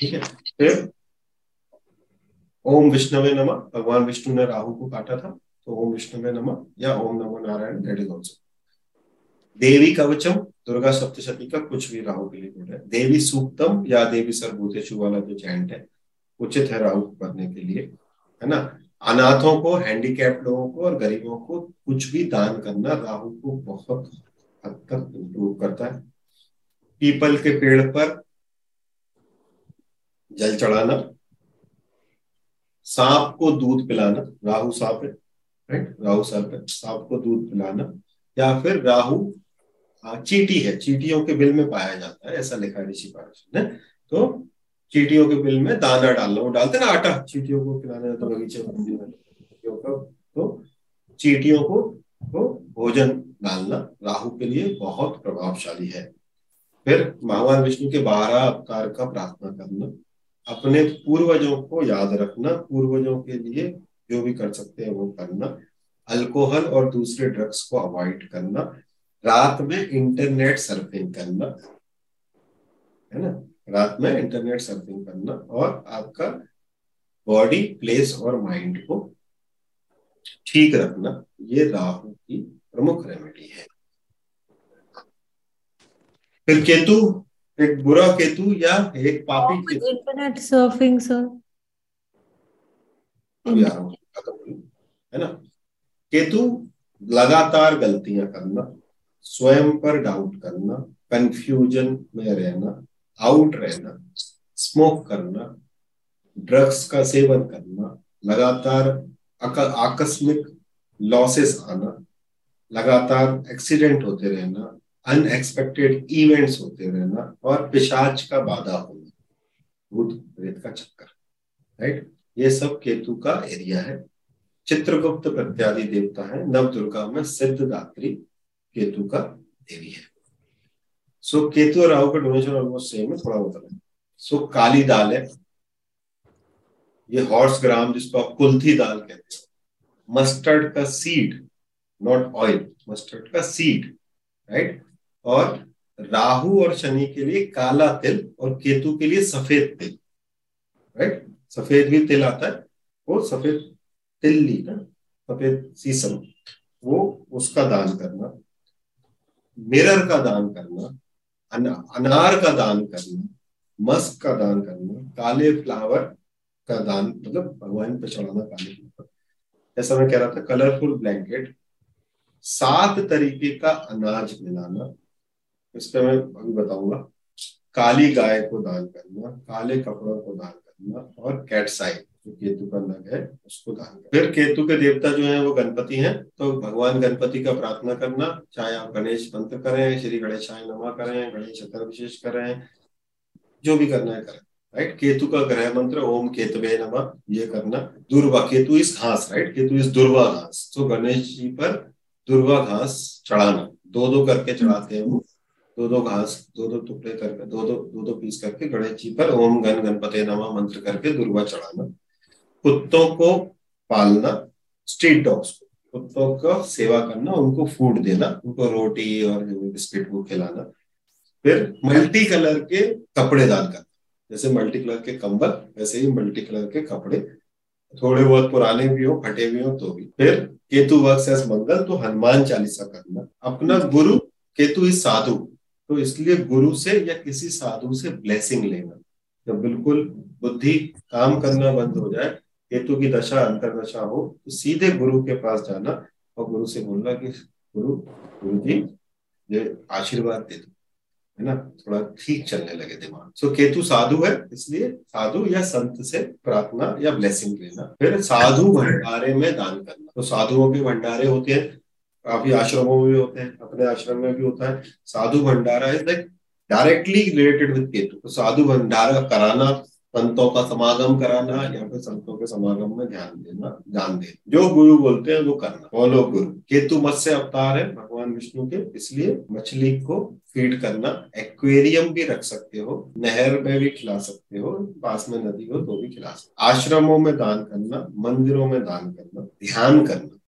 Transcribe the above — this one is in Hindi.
ठीक है? फिर ओम विष्णवे नमः, भगवान विष्णु ने राहु को काटा था तो ओम विष्णवे नमः या ओम नमो नारायण दैट इज़ देवी कवचम, दुर्गा सप्तशती का कुछ भी राहु के लिए गुड है। देवी सूक्तम या देवी सरभूतेशु वाला जो चैंट है, उचित है राहु करने के लिए, है ना? अनाथों को हैंडीकैप लोगों को और गरीबों को कुछ भी दान करना राहु को बहुत हद तक इम्प्रूव करता है। पीपल के पेड़ पर जल चढ़ाना, सांप को दूध पिलाना, राहु सांप है राइट राहु सांप है, सांप को दूध पिलाना, या फिर राहु चीटी है, चीटियों के बिल में पाया जाता है, ऐसा लिखा है ऋषि पारस ने। तो चीटियों के बिल में दाना डालना, वो डालते ना आटा, चीटियों को खिलाने तो बगीचे में तो चीटियों को तो भोजन डालना, राहु के लिए बहुत प्रभावशाली है। फिर भगवान विष्णु के बारह अवतार का प्रार्थना करना अपने पूर्वजों को याद रखना, पूर्वजों के लिए जो भी कर सकते हैं वो करना। अल्कोहल और दूसरे ड्रग्स को अवॉइड करना। रात में इंटरनेट सर्फिंग करना, है ना? रात में इंटरनेट सर्फिंग करना और आपका बॉडी, प्लेस और माइंड को ठीक रखना, ये राहु की प्रमुख रेमेडी है। फिर केतु एक बुरा केतु या एक पापी केतु। इंटरनेट सर्फिंग सर है? ना? केतु लगातार गलतियाँ करना स्वयं पर डाउट करना कंफ्यूजन में रहना आउट रहना स्मोक करना ड्रग्स का सेवन करना लगातार आकस्मिक लॉसेस आना लगातार एक्सीडेंट होते रहना अनएक्सपेक्टेड इवेंट्स होते रहना और पिशाच का बाधा होना भूत प्रेत का चक्कर राइट ये सब केतु का एरिया है। चित्रगुप्त प्रत्यादि देवता है। नव दुर्गा में सिद्ध दात्री केतु का देवी है। सो so, केतु और राहु का डोनेशन ऑलमोस्ट सेम है थोड़ा होता है सो so, काली दाल है। ये हॉर्स ग्राम जिसको आप कुल्थी दाल कहते हैं। मस्टर्ड का सीड नॉट ऑयल मस्टर्ड का सीड राइट और राहु और शनि के लिए काला तिल और केतु के लिए सफ़ेद तिल। राइट सफ़ेद भी तिल आता है। वो सफ़ेद तिल ली ना, सफ़ेद सीसम। वो उसका दान करना, मिरर का दान करना अनार का दान करना, मस्क का दान करना, काले फ्लावर का दान मतलब भगवान पे चढ़ाना काले फ्लावर। जैसा मैं कह रहा था कलरफुल ब्लैंकेट सात तरीके का अनाज मिलाना इस मैं अभी बताऊँगा। काली गाय को दान करना, काले कपड़ों को दान करना और कैट साई जो केतु का नग है, उसको दान करना। फिर केतु के देवता जो है, वो गणपति हैं तो भगवान गणपति का प्रार्थना करना, चाहे आप गणेश मंत्र करें, श्री गणेशाय नमा करें, गणेश चतर विशेष करें, जो भी करना है करें राइट केतु का ग्रह मंत्र, ओम केतवे नमा, ये करना। दुर्वा, केतु इस घास राइट केतु इस दुर्वा घास। तो गणेश जी पर दुर्वा घास चढ़ाना दो दो करके चढ़ाते हैं वो। दो दो घास दो दो टुकड़े करके दो दो दो दो पीस करके गणेश जी पर ओम गण गणपति नमा मंत्र करके दुर्गा चढ़ाना। कुत्तों को पालना स्ट्रीट डॉग्स को, कुत्तों का सेवा करना, उनको फ़ूड देना, उनको रोटी और बिस्किट को खिलाना। फिर मल्टी कलर के कपड़े दान करना, जैसे मल्टी कलर के कंबल, वैसे ही मल्टी कलर के कपड़े। थोड़े बहुत पुराने भी हो, फटे भी हो तो भी। फिर केतु वर्सेस मंगल तो हनुमान चालीसा करना। अपना गुरु केतु इस साधु तो इसलिए गुरु से या किसी साधु से ब्लेसिंग लेना। जब बिल्कुल बुद्धि काम करना बंद हो जाए केतु की दशा अंतर दशा हो तो सीधे गुरु के पास जाना और गुरु से बोलना कि, गुरु गुरु जी, ये आशीर्वाद दे दो। है ना? थोड़ा ठीक चलने लगे दिमाग। सो केतु साधु है, इसलिए साधु या संत से प्रार्थना या ब्लेसिंग लेना। फिर साधु भंडारे में दान करना। तो साधुओं के भंडारे होते हैं काफ़ी आश्रमों में भी होते हैं, अपने आश्रम में भी होता है। साधु भंडारा is like directly related with Ketu. तो साधु भंडारा कराना, संतों का समागम कराना या फिर संतों के समागम में ध्यान देना ध्यान दे जो गुरु बोलते हैं, वो करना। फॉलो गुरु। केतु मत्स्य अवतार है, भगवान विष्णु के। इसलिए मछली को फ़ीड करना। एक्वेरियम भी रख सकते हो, नहर में भी खिला सकते हो, पास में नदी हो तो भी खिला सकते आश्रमों में दान करना, मंदिरों में दान करना, ध्यान करना।